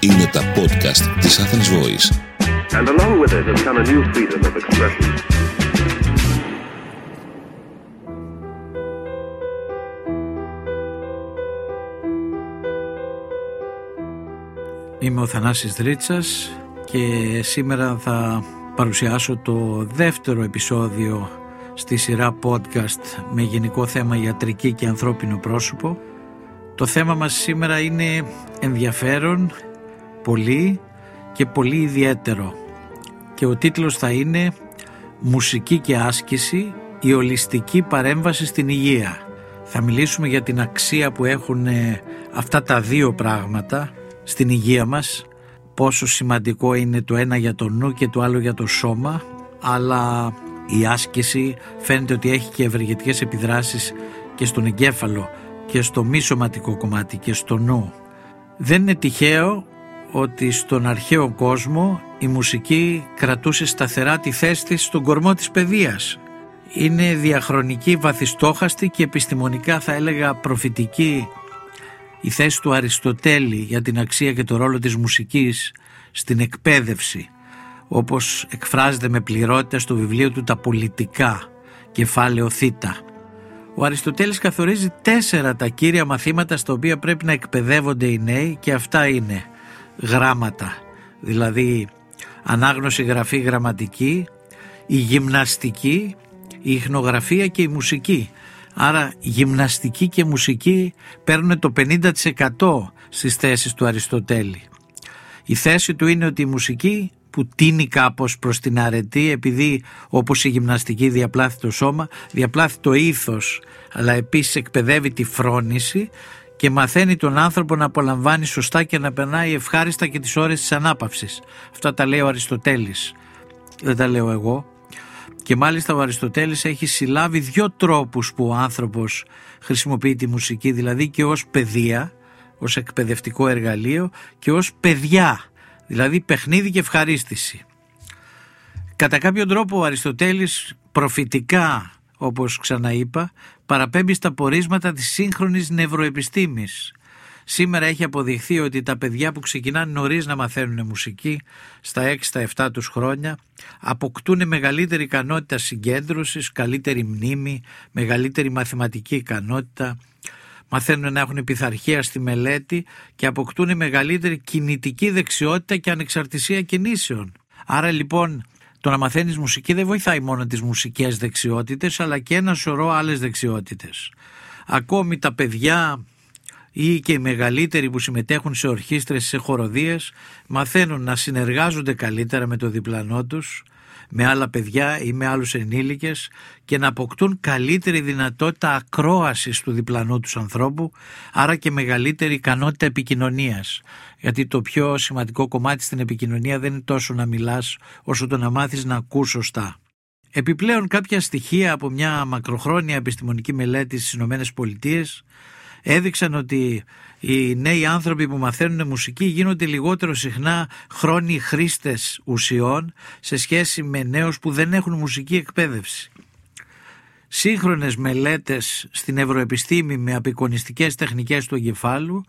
Είναι τα podcast της Athens Voice. And along with it has come a new freedom of expression. Είμαι ο Θανάσης Δρίτσας και σήμερα θα παρουσιάσω το δεύτερο επεισόδιο στη σειρά podcast με γενικό θέμα ιατρική και ανθρώπινο πρόσωπο. Το θέμα μας σήμερα είναι ενδιαφέρον, πολύ και πολύ ιδιαίτερο και ο τίτλος θα είναι «Μουσική και άσκηση, η ολιστική παρέμβαση στην υγεία». Θα μιλήσουμε για την αξία που έχουν αυτά τα δύο πράγματα στην υγεία μας πόσο σημαντικό είναι το ένα για το νου και το άλλο για το σώμα αλλά η άσκηση φαίνεται ότι έχει και ευεργετικές επιδράσεις και στον εγκέφαλο και στο μη σωματικό κομμάτι και στο νου. Δεν είναι τυχαίο ότι στον αρχαίο κόσμο η μουσική κρατούσε σταθερά τη θέση της στον κορμό της παιδείας. Είναι διαχρονική, βαθιστόχαστη και επιστημονικά θα έλεγα προφητική η θέση του Αριστοτέλη για την αξία και το ρόλο της μουσικής στην εκπαίδευση όπως εκφράζεται με πληρότητα στο βιβλίο του «Τα πολιτικά» κεφάλαιο Θ. Ο Αριστοτέλης καθορίζει τέσσερα τα κύρια μαθήματα στα οποία πρέπει να εκπαιδεύονται οι νέοι και αυτά είναι γράμματα, δηλαδή ανάγνωση, γραφή, γραμματική, η γυμναστική, η ιχνογραφία και η μουσική Άρα γυμναστική και μουσική παίρνουν το 50% στις θέσεις του Αριστοτέλη. Η θέση του είναι ότι η μουσική που τίνει κάπως προς την αρετή επειδή όπως η γυμναστική διαπλάθει το σώμα, διαπλάθει το ήθος αλλά επίσης εκπαιδεύει τη φρόνηση και μαθαίνει τον άνθρωπο να απολαμβάνει σωστά και να περνάει ευχάριστα και τις ώρες της ανάπαυσης. Αυτά τα λέει ο Αριστοτέλης, δεν τα λέω εγώ. Και μάλιστα ο Αριστοτέλης έχει συλλάβει δύο τρόπους που ο άνθρωπος χρησιμοποιεί τη μουσική, δηλαδή και ως παιδεία, ως εκπαιδευτικό εργαλείο και ως παιδιά, δηλαδή παιχνίδι και ευχαρίστηση. Κατά κάποιο τρόπο ο Αριστοτέλης προφητικά, όπως ξαναείπα, παραπέμπει στα πορίσματα της σύγχρονης νευροεπιστήμης Σήμερα έχει αποδειχθεί ότι τα παιδιά που ξεκινάνε νωρίς να μαθαίνουν μουσική στα 6 στα 7 τους χρόνια αποκτούν μεγαλύτερη ικανότητα συγκέντρωσης, καλύτερη μνήμη, μεγαλύτερη μαθηματική ικανότητα, μαθαίνουν να έχουν πειθαρχία στη μελέτη και αποκτούν μεγαλύτερη κινητική δεξιότητα και ανεξαρτησία κινήσεων. Άρα λοιπόν το να μαθαίνεις μουσική δεν βοηθάει μόνο τις μουσικές δεξιότητες αλλά και ένα σωρό άλλες δεξιότητες. Ακόμη τα παιδιά ή και οι μεγαλύτεροι που συμμετέχουν σε ορχήστρες, σε χοροδίες μαθαίνουν να συνεργάζονται καλύτερα με το διπλανό τους, με άλλα παιδιά ή με άλλους ενήλικες και να αποκτούν καλύτερη δυνατότητα ακρόασης του διπλανού τους ανθρώπου, άρα και μεγαλύτερη ικανότητα επικοινωνίας. Γιατί το πιο σημαντικό κομμάτι στην επικοινωνία δεν είναι τόσο να μιλάς όσο το να μάθεις να ακούς σωστά. Επιπλέον κάποια στοιχεία από μια μακροχρόνια επιστημονική μελέτη στις Ηνωμένες Πολιτείες έδειξαν ότι οι νέοι άνθρωποι που μαθαίνουν μουσική γίνονται λιγότερο συχνά χρόνιοι χρήστες ουσιών σε σχέση με νέους που δεν έχουν μουσική εκπαίδευση. Σύγχρονες μελέτες στην ευρωεπιστήμη με απεικονιστικές τεχνικές του εγκεφάλου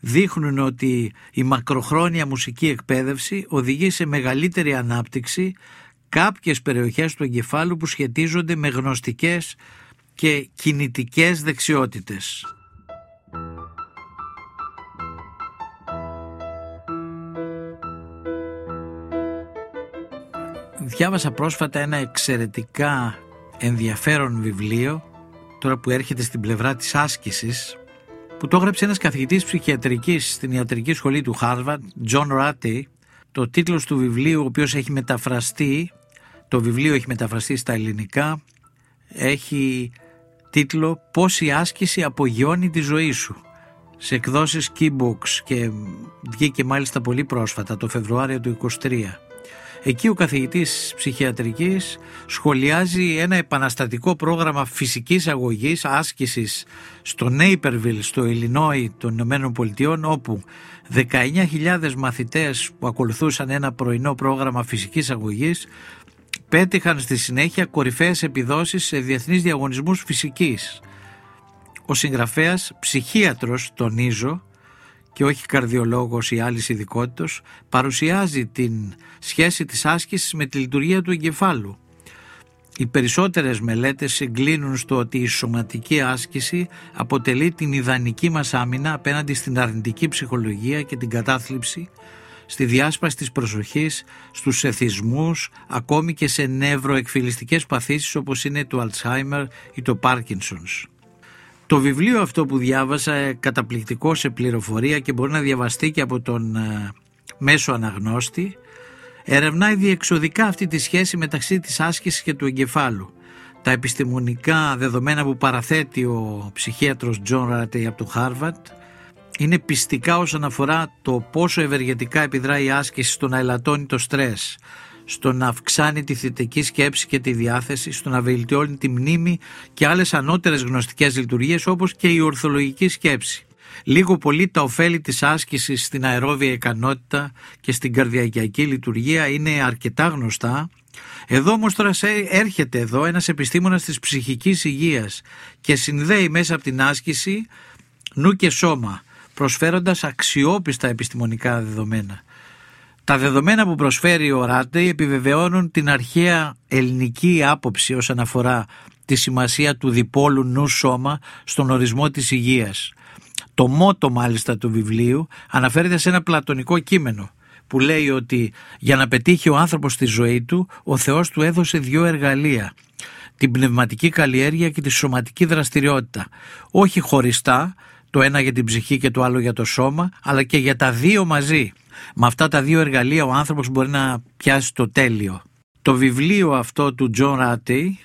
δείχνουν ότι η μακροχρόνια μουσική εκπαίδευση οδηγεί σε μεγαλύτερη ανάπτυξη κάποιες περιοχές του εγκεφάλου που σχετίζονται με γνωστικές και κινητικές δεξιότητες. Διάβασα πρόσφατα ένα εξαιρετικά ενδιαφέρον βιβλίο τώρα που έρχεται στην πλευρά της άσκησης που το έγραψε ένας καθηγητής ψυχιατρικής στην ιατρική σχολή του Harvard, John Ratty. Το τίτλος του βιβλίου, ο οποίος έχει μεταφραστεί, το βιβλίο έχει μεταφραστεί στα ελληνικά, έχει τίτλο «Πώς η άσκηση απογειώνει τη ζωή σου» σε εκδόσεις Keybooks και βγήκε μάλιστα πολύ πρόσφατα το Φεβρουάριο του 23. Εκεί ο καθηγητής ψυχιατρικής σχολιάζει ένα επαναστατικό πρόγραμμα φυσικής αγωγής, άσκησης στο Νέιπερβιλ, στο Ιλινόι των Ηνωμένων Πολιτειών, όπου 19.000 μαθητές που ακολουθούσαν ένα πρωινό πρόγραμμα φυσικής αγωγής πέτυχαν στη συνέχεια κορυφαίες επιδόσεις σε διεθνείς διαγωνισμούς φυσικής. Ο συγγραφέας, ψυχίατρος τονίζω και όχι καρδιολόγος ή άλλης ειδικότητας, παρουσιάζει την σχέση της άσκησης με τη λειτουργία του εγκεφάλου. Οι περισσότερες μελέτες συγκλίνουν στο ότι η σωματική άσκηση αποτελεί την ιδανική μας άμυνα απέναντι στην αρνητική ψυχολογία και την κατάθλιψη, στη διάσπαση της προσοχής, στους εθισμούς, ακόμη και σε νευροεκφυλιστικές παθήσεις όπως είναι το Alzheimer ή το Parkinson's. Το βιβλίο αυτό που διάβασα ε, καταπληκτικό σε πληροφορία και μπορεί να διαβαστεί και από τον ε, μέσο αναγνώστη ερευνάει διεξοδικά αυτή τη σχέση μεταξύ της άσκησης και του εγκεφάλου. Τα επιστημονικά δεδομένα που παραθέτει ο ψυχίατρος Τζον Ράτεϊ από το Χάρβαρντ είναι πειστικά όσον αφορά το πόσο ευεργετικά επιδράει η άσκηση στο να ελαττώνει το στρες, στο να αυξάνει τη θετική σκέψη και τη διάθεση, στο να βελτιώνει τη μνήμη και άλλες ανώτερες γνωστικές λειτουργίες όπως και η ορθολογική σκέψη. Λίγο πολύ τα ωφέλη της άσκησης στην αερόβια ικανότητα και στην καρδιακιακή λειτουργία είναι αρκετά γνωστά. Εδώ όμως τώρα έρχεται εδώ ένας επιστήμονας της ψυχικής υγείας και συνδέει μέσα από την άσκηση νου και σώμα προσφέροντας αξιόπιστα επιστημονικά δεδομένα. Τα δεδομένα που προσφέρει ο Ράτεϊ επιβεβαιώνουν την αρχαία ελληνική άποψη όσον αφορά τη σημασία του διπόλου νου σώμα στον ορισμό της υγείας. Το μότο μάλιστα του βιβλίου αναφέρεται σε ένα πλατωνικό κείμενο που λέει ότι για να πετύχει ο άνθρωπος στη ζωή του ο Θεός του έδωσε δύο εργαλεία. Την πνευματική καλλιέργεια και τη σωματική δραστηριότητα. Όχι χωριστά το ένα για την ψυχή και το άλλο για το σώμα αλλά και για τα δύο μαζί με αυτά τα δύο εργαλεία ο άνθρωπος μπορεί να πιάσει το τέλειο. Το βιβλίο αυτό του Τζον Ράτεϊ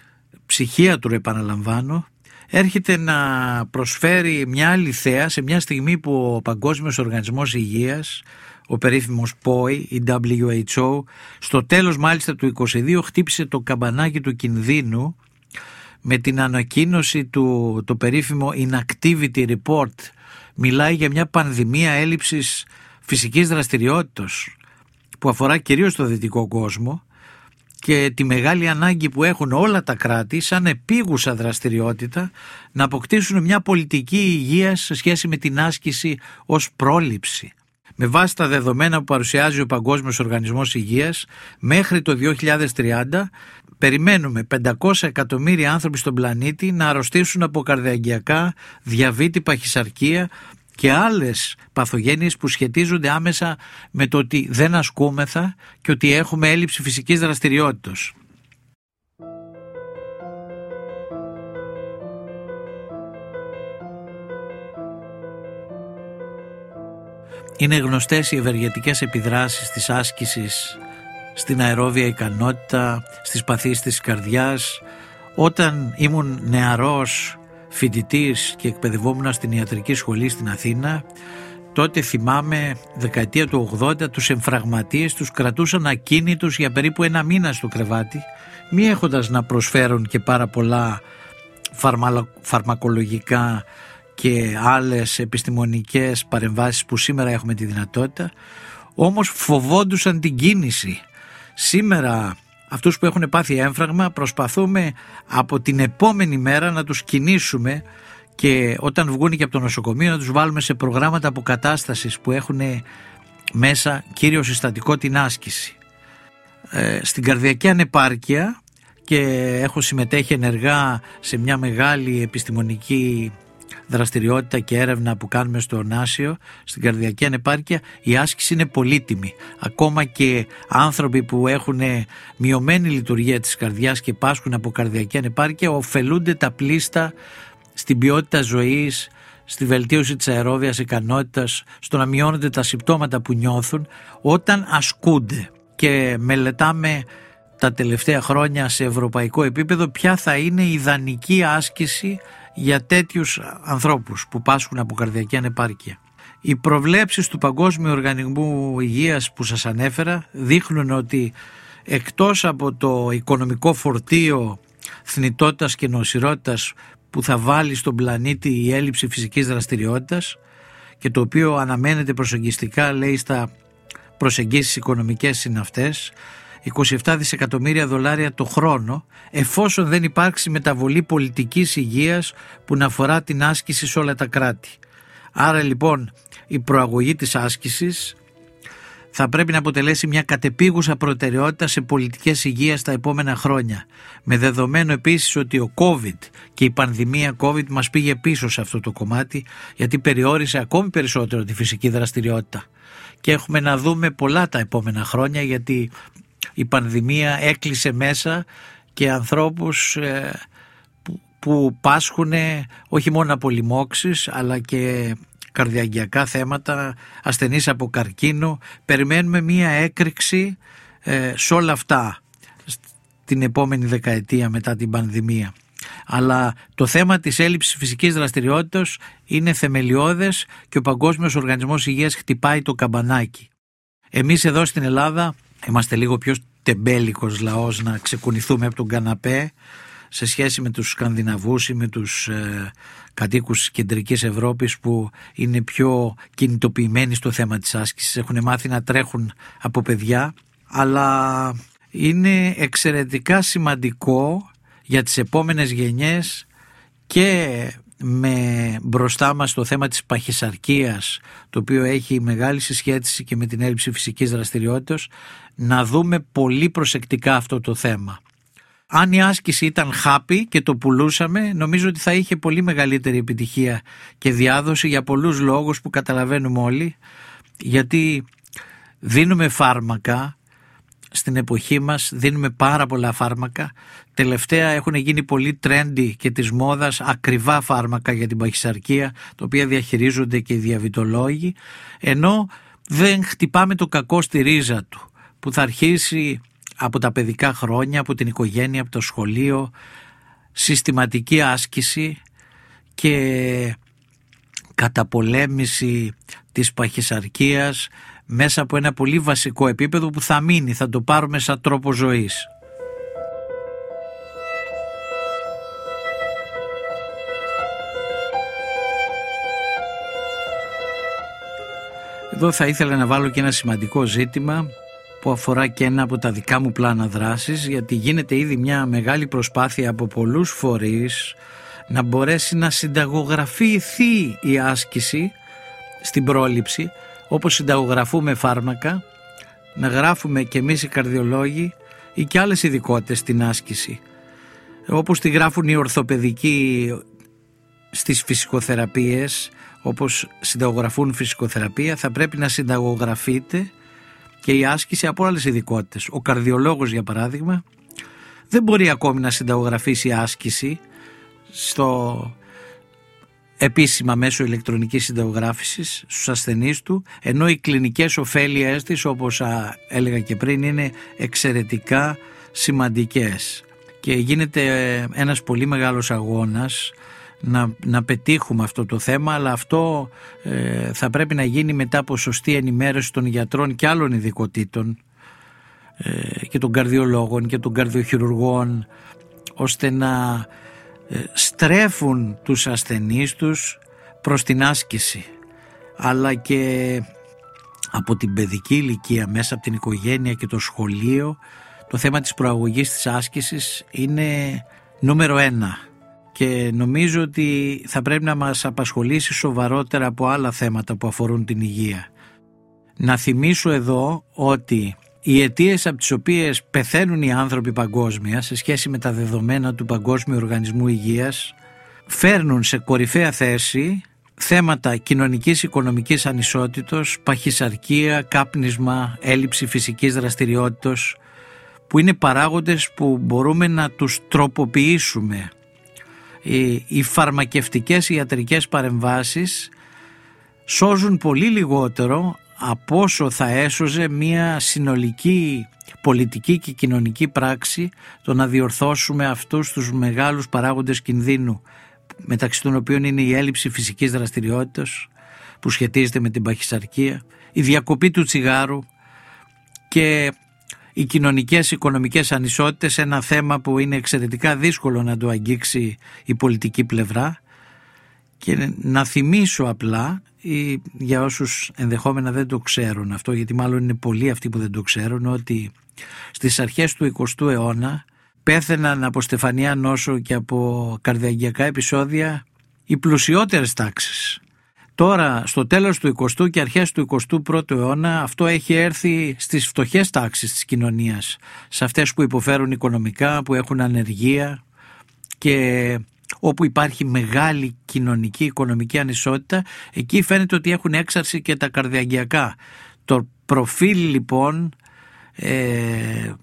ψυχιάτρου επαναλαμβάνω έρχεται να προσφέρει μια άλλη θέα σε μια στιγμή που ο Παγκόσμιος Οργανισμός Υγείας, ο περίφημος ΠΟΥ, η WHO, στο τέλος μάλιστα του 22 χτύπησε το καμπανάκι του κινδύνου με την ανακοίνωση του το περίφημο Inactivity Report. Μιλάει για μια πανδημία έλλειψης φυσικής δραστηριότητας που αφορά κυρίως το δυτικό κόσμο και τη μεγάλη ανάγκη που έχουν όλα τα κράτη σαν επίγουσα δραστηριότητα να αποκτήσουν μια πολιτική υγεία σε σχέση με την άσκηση ως πρόληψη. Με βάση τα δεδομένα που παρουσιάζει ο Παγκόσμιος Οργανισμός Υγείας, μέχρι το 2030 περιμένουμε 500 εκατομμύρια άνθρωποι στον πλανήτη να αρρωστήσουν από καρδιαγγειακά, διαβήτη, παχυσαρκία και άλλες παθογένειες που σχετίζονται άμεσα με το ότι δεν ασκούμεθα και ότι έχουμε έλλειψη φυσικής δραστηριότητας. Είναι γνωστές οι ευεργετικές επιδράσεις της άσκησης στην αερόβια ικανότητα, στις παθήσεις της καρδιάς. Όταν ήμουν νεαρός φοιτητής και εκπαιδευόμουν στην ιατρική σχολή στην Αθήνα. Τότε θυμάμαι δεκαετία του 80 τους εμφραγματίες τους κρατούσαν ακίνητους για περίπου ένα μήνα στο κρεβάτι μη έχοντας να προσφέρουν και πάρα πολλά φαρμακολογικά και άλλες επιστημονικές παρεμβάσεις που σήμερα έχουμε τη δυνατότητα. Όμως φοβόντουσαν την κίνηση. Σήμερα αυτούς που έχουν πάθει έμφραγμα προσπαθούμε από την επόμενη μέρα να τους κινήσουμε και όταν βγουν και από το νοσοκομείο να τους βάλουμε σε προγράμματα αποκατάστασης που έχουν μέσα κύριο συστατικό την άσκηση. Ε, στην καρδιακή ανεπάρκεια και έχω συμμετέχει ενεργά σε μια μεγάλη επιστημονική δραστηριότητα και έρευνα που κάνουμε στο Νάσιο, στην καρδιακή ανεπάρκεια, η άσκηση είναι πολύτιμη. Ακόμα και άνθρωποι που έχουν μειωμένη λειτουργία της καρδιάς και πάσχουν από καρδιακή ανεπάρκεια, ωφελούνται τα πλήστα στην ποιότητα ζωής, στη βελτίωση της αερόβιας ικανότητας, στο να μειώνονται τα συμπτώματα που νιώθουν όταν ασκούνται. Και μελετάμε τα τελευταία χρόνια σε ευρωπαϊκό επίπεδο ποια θα είναι η ιδανική άσκηση για τέτοιους ανθρώπους που πάσχουν από καρδιακή ανεπάρκεια. Οι προβλέψεις του Παγκόσμιου Οργανισμού Υγείας που σας ανέφερα δείχνουν ότι εκτός από το οικονομικό φορτίο θνητότητας και νοσηρότητας που θα βάλει στον πλανήτη η έλλειψη φυσικής δραστηριότητας και το οποίο αναμένεται προσεγγιστικά λέει στα προσεγγίσεις οικονομικές συναυτές 27 δισεκατομμύρια δολάρια το χρόνο εφόσον δεν υπάρξει μεταβολή πολιτικής υγείας που να αφορά την άσκηση σε όλα τα κράτη. Άρα λοιπόν η προαγωγή της άσκησης θα πρέπει να αποτελέσει μια κατεπίγουσα προτεραιότητα σε πολιτικές υγείας τα επόμενα χρόνια. Με δεδομένο επίσης ότι ο COVID και η πανδημία COVID μας πήγε πίσω σε αυτό το κομμάτι γιατί περιόρισε ακόμη περισσότερο τη φυσική δραστηριότητα. Και έχουμε να δούμε πολλά τα επόμενα χρόνια γιατί η πανδημία έκλεισε μέσα και ανθρώπους ε, που πάσχουν όχι μόνο από λοιμώξεις αλλά και καρδιαγγειακά θέματα, ασθενείς από καρκίνο. Περιμένουμε μία έκρηξη ε, σε όλα αυτά την επόμενη δεκαετία μετά την πανδημία. Αλλά το θέμα της έλλειψης φυσικής δραστηριότητας είναι θεμελιώδες και ο Παγκόσμιος Οργανισμός Υγείας χτυπάει το καμπανάκι. Εμείς εδώ στην Ελλάδα είμαστε λίγο πιο τεμπέλικος λαός να ξεκουνηθούμε από τον καναπέ σε σχέση με τους Σκανδιναβούς ή με τους ε, κατοίκους της κεντρικής Ευρώπης που είναι πιο κινητοποιημένοι στο θέμα της άσκησης, έχουν μάθει να τρέχουν από παιδιά, αλλά είναι εξαιρετικά σημαντικό για τις επόμενες γενιές και με μπροστά μας το θέμα της παχυσαρκίας το οποίο έχει μεγάλη συσχέτιση και με την έλλειψη φυσικής δραστηριότητας να δούμε πολύ προσεκτικά αυτό το θέμα. Αν η άσκηση ήταν χάπη και το πουλούσαμε, νομίζω ότι θα είχε πολύ μεγαλύτερη επιτυχία και διάδοση για πολλούς λόγους που καταλαβαίνουμε όλοι, γιατί δίνουμε φάρμακα στην εποχή μας, δίνουμε πάρα πολλά φάρμακα. Τελευταία έχουν γίνει πολύ trendy και της μόδας ακριβά φάρμακα για την παχυσαρκία, τα οποία διαχειρίζονται και οι διαβητολόγοι, ενώ δεν χτυπάμε το κακό στη ρίζα του, που θα αρχίσει από τα παιδικά χρόνια, από την οικογένεια, από το σχολείο, συστηματική άσκηση και καταπολέμηση της παχυσαρκίας μέσα από ένα πολύ βασικό επίπεδο που θα μείνει, θα το πάρουμε σαν τρόπο ζωής. Εδώ θα ήθελα να βάλω και ένα σημαντικό ζήτημα που αφορά και ένα από τα δικά μου πλάνα δράσης γιατί γίνεται ήδη μια μεγάλη προσπάθεια από πολλούς φορείς να μπορέσει να συνταγογραφηθεί η άσκηση στην πρόληψη όπως συνταγογραφούμε φάρμακα να γράφουμε και εμείς οι καρδιολόγοι ή και άλλες ειδικότητες στην άσκηση όπως τη γράφουν οι ορθοπαιδικοί στις φυσικοθεραπείες όπως συνταγογραφούν φυσικοθεραπεία θα πρέπει να συνταγογραφείτε και η άσκηση από άλλες ειδικότητες. Ο καρδιολόγος για παράδειγμα δεν μπορεί ακόμη να συνταγογραφήσει άσκηση στο επίσημα μέσω ηλεκτρονικής συνταγογράφησης στους ασθενείς του ενώ οι κλινικές ωφέλειές της όπως έλεγα και πριν είναι εξαιρετικά σημαντικές. Και γίνεται ένας πολύ μεγάλος αγώνας να, να πετύχουμε αυτό το θέμα αλλά αυτό ε, θα πρέπει να γίνει μετά από σωστή ενημέρωση των γιατρών και άλλων ειδικοτήτων ε, και των καρδιολόγων και των καρδιοχειρουργών ώστε να ε, στρέφουν τους ασθενείς τους προς την άσκηση αλλά και από την παιδική ηλικία μέσα από την οικογένεια και το σχολείο το θέμα της προαγωγής της άσκησης είναι νούμερο ένα και νομίζω ότι θα πρέπει να μας απασχολήσει σοβαρότερα από άλλα θέματα που αφορούν την υγεία. Να θυμίσω εδώ ότι οι αιτίες από τις οποίες πεθαίνουν οι άνθρωποι παγκόσμια σε σχέση με τα δεδομένα του Παγκόσμιου Οργανισμού Υγείας φέρνουν σε κορυφαία θέση θέματα κοινωνικής οικονομικής ανισότητος, παχυσαρκία, κάπνισμα, έλλειψη φυσικής δραστηριότητας που είναι παράγοντες που μπορούμε να τους τροποποιήσουμε. Οι φαρμακευτικές ιατρικές παρεμβάσεις σώζουν πολύ λιγότερο από όσο θα έσωζε μια συνολική πολιτική και κοινωνική πράξη το να διορθώσουμε αυτούς τους μεγάλους παράγοντες κινδύνου μεταξύ των οποίων είναι η έλλειψη φυσικής δραστηριότητας που σχετίζεται με την παχυσαρκία, η διακοπή του τσιγάρου και οι κοινωνικές οικονομικές ανισότητες ένα θέμα που είναι εξαιρετικά δύσκολο να το αγγίξει η πολιτική πλευρά Και να θυμίσω απλά ή για όσους ενδεχόμενα δεν το ξέρουν αυτό γιατί μάλλον είναι πολλοί αυτοί που δεν το ξέρουν ότι στις αρχές του 20ου αιώνα πέθαιναν από στεφανία νόσο και από καρδιαγγειακά επεισόδια οι πλουσιότερες τάξεις. Τώρα στο τέλος του 20ου και αρχές του 21ου αιώνα αυτό έχει έρθει στις φτωχές τάξεις της κοινωνίας, σε αυτές που υποφέρουν οικονομικά, που έχουν ανεργία και όπου υπάρχει μεγάλη κοινωνική οικονομική ανισότητα εκεί φαίνεται ότι έχουν έξαρση και τα καρδιαγγειακά. Το προφίλ λοιπόν ε,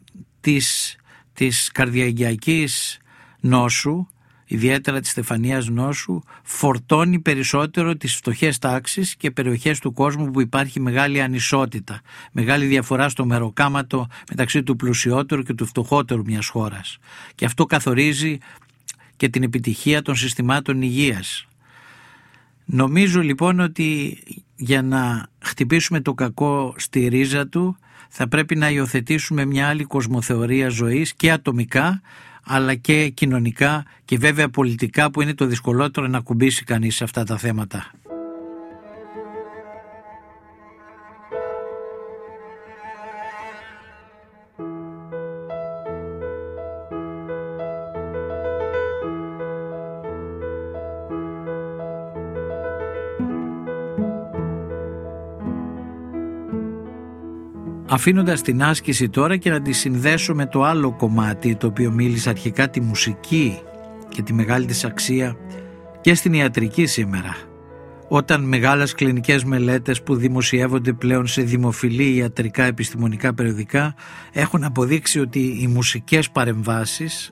της, της καρδιαγγειακής νόσου ιδιαίτερα της Στεφανίας νόσου, φορτώνει περισσότερο τις φτωχές τάξεις και περιοχές του κόσμου που υπάρχει μεγάλη ανισότητα, μεγάλη διαφορά στο μεροκάματο μεταξύ του πλουσιότερου και του φτωχότερου μιας χώρας. Και αυτό καθορίζει και την επιτυχία των συστημάτων υγείας. Νομίζω λοιπόν ότι για να χτυπήσουμε το κακό στη ρίζα του θα πρέπει να υιοθετήσουμε μια άλλη κοσμοθεωρία ζωής και ατομικά αλλά και κοινωνικά και βέβαια πολιτικά που είναι το δυσκολότερο να κουμπίσει κανείς σε αυτά τα θέματα. Αφήνοντας την άσκηση τώρα και να τη συνδέσω με το άλλο κομμάτι το οποίο μίλησε αρχικά τη μουσική και τη μεγάλη της αξία και στην ιατρική σήμερα. Όταν μεγάλες κλινικές μελέτες που δημοσιεύονται πλέον σε δημοφιλή ιατρικά επιστημονικά περιοδικά έχουν αποδείξει ότι οι μουσικές παρεμβάσεις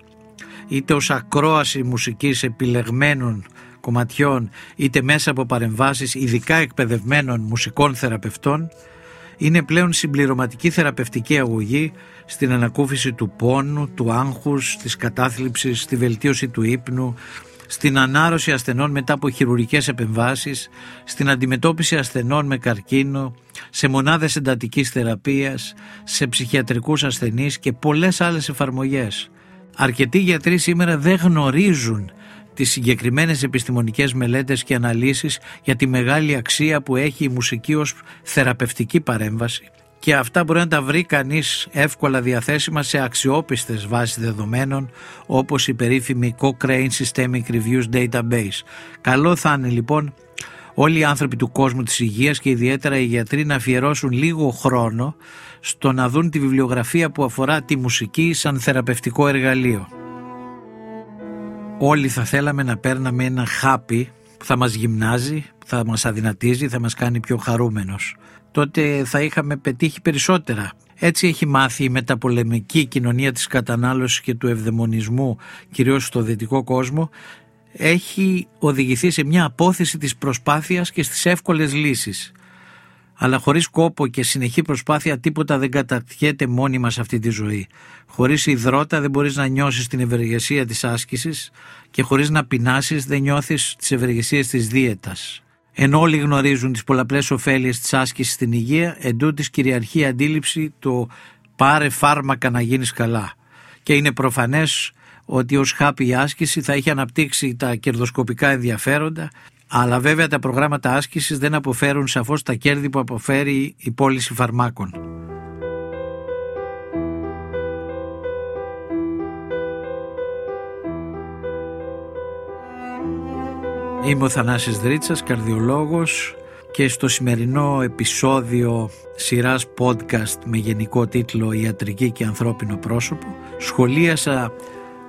είτε ως ακρόαση μουσικής επιλεγμένων κομματιών είτε μέσα από παρεμβάσεις ειδικά εκπαιδευμένων μουσικών θεραπευτών είναι πλέον συμπληρωματική θεραπευτική αγωγή στην ανακούφιση του πόνου, του άγχους, της κατάθλιψης, στη βελτίωση του ύπνου, στην ανάρρωση ασθενών μετά από χειρουργικές επεμβάσεις, στην αντιμετώπιση ασθενών με καρκίνο, σε μονάδες εντατικής θεραπείας, σε ψυχιατρικούς ασθενείς και πολλές άλλες εφαρμογές. Αρκετοί γιατροί σήμερα δεν γνωρίζουν τις συγκεκριμένες επιστημονικές μελέτες και αναλύσεις για τη μεγάλη αξία που έχει η μουσική ως θεραπευτική παρέμβαση και αυτά μπορεί να τα βρει κανείς εύκολα διαθέσιμα σε αξιόπιστες βάσεις δεδομένων όπως η περίφημη Cochrane Systemic Reviews Database. Καλό θα είναι λοιπόν όλοι οι άνθρωποι του κόσμου της υγείας και ιδιαίτερα οι γιατροί να αφιερώσουν λίγο χρόνο στο να δουν τη βιβλιογραφία που αφορά τη μουσική σαν θεραπευτικό εργαλείο όλοι θα θέλαμε να παίρναμε ένα χάπι που θα μας γυμνάζει, που θα μας αδυνατίζει, θα μας κάνει πιο χαρούμενος. Τότε θα είχαμε πετύχει περισσότερα. Έτσι έχει μάθει η μεταπολεμική κοινωνία της κατανάλωσης και του ευδαιμονισμού, κυρίως στο δυτικό κόσμο, έχει οδηγηθεί σε μια απόθεση της προσπάθειας και στις εύκολες λύσεις αλλά χωρίς κόπο και συνεχή προσπάθεια τίποτα δεν κατατιέται μόνιμα σε αυτή τη ζωή. Χωρίς υδρότα δεν μπορείς να νιώσεις την ευεργεσία της άσκησης και χωρίς να πεινάσεις δεν νιώθεις τις ευεργεσίες της δίαιτας. Ενώ όλοι γνωρίζουν τις πολλαπλές ωφέλειες της άσκησης στην υγεία, εντούτοις κυριαρχεί η αντίληψη το πάρε φάρμακα να γίνεις καλά. Και είναι προφανές ότι ως χάπη η άσκηση θα έχει αναπτύξει τα κερδοσκοπικά ενδιαφέροντα αλλά βέβαια τα προγράμματα άσκησης δεν αποφέρουν σαφώς τα κέρδη που αποφέρει η πώληση φαρμάκων. Είμαι ο Θανάσης Δρίτσας, καρδιολόγος και στο σημερινό επεισόδιο σειράς podcast με γενικό τίτλο «Ιατρική και ανθρώπινο πρόσωπο» σχολίασα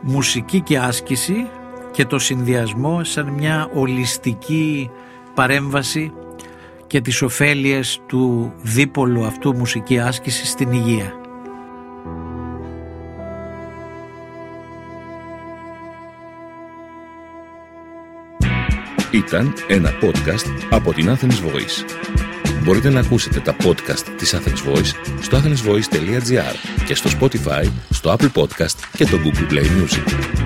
μουσική και άσκηση και το συνδυασμό σαν μια ολιστική παρέμβαση και τις ωφέλειες του δίπολου αυτού μουσική άσκησης στην υγεία. Ήταν ένα podcast από την Athens Voice. Μπορείτε να ακούσετε τα podcast της Athens Voice στο athensvoice.gr και στο Spotify, στο Apple Podcast και το Google Play Music.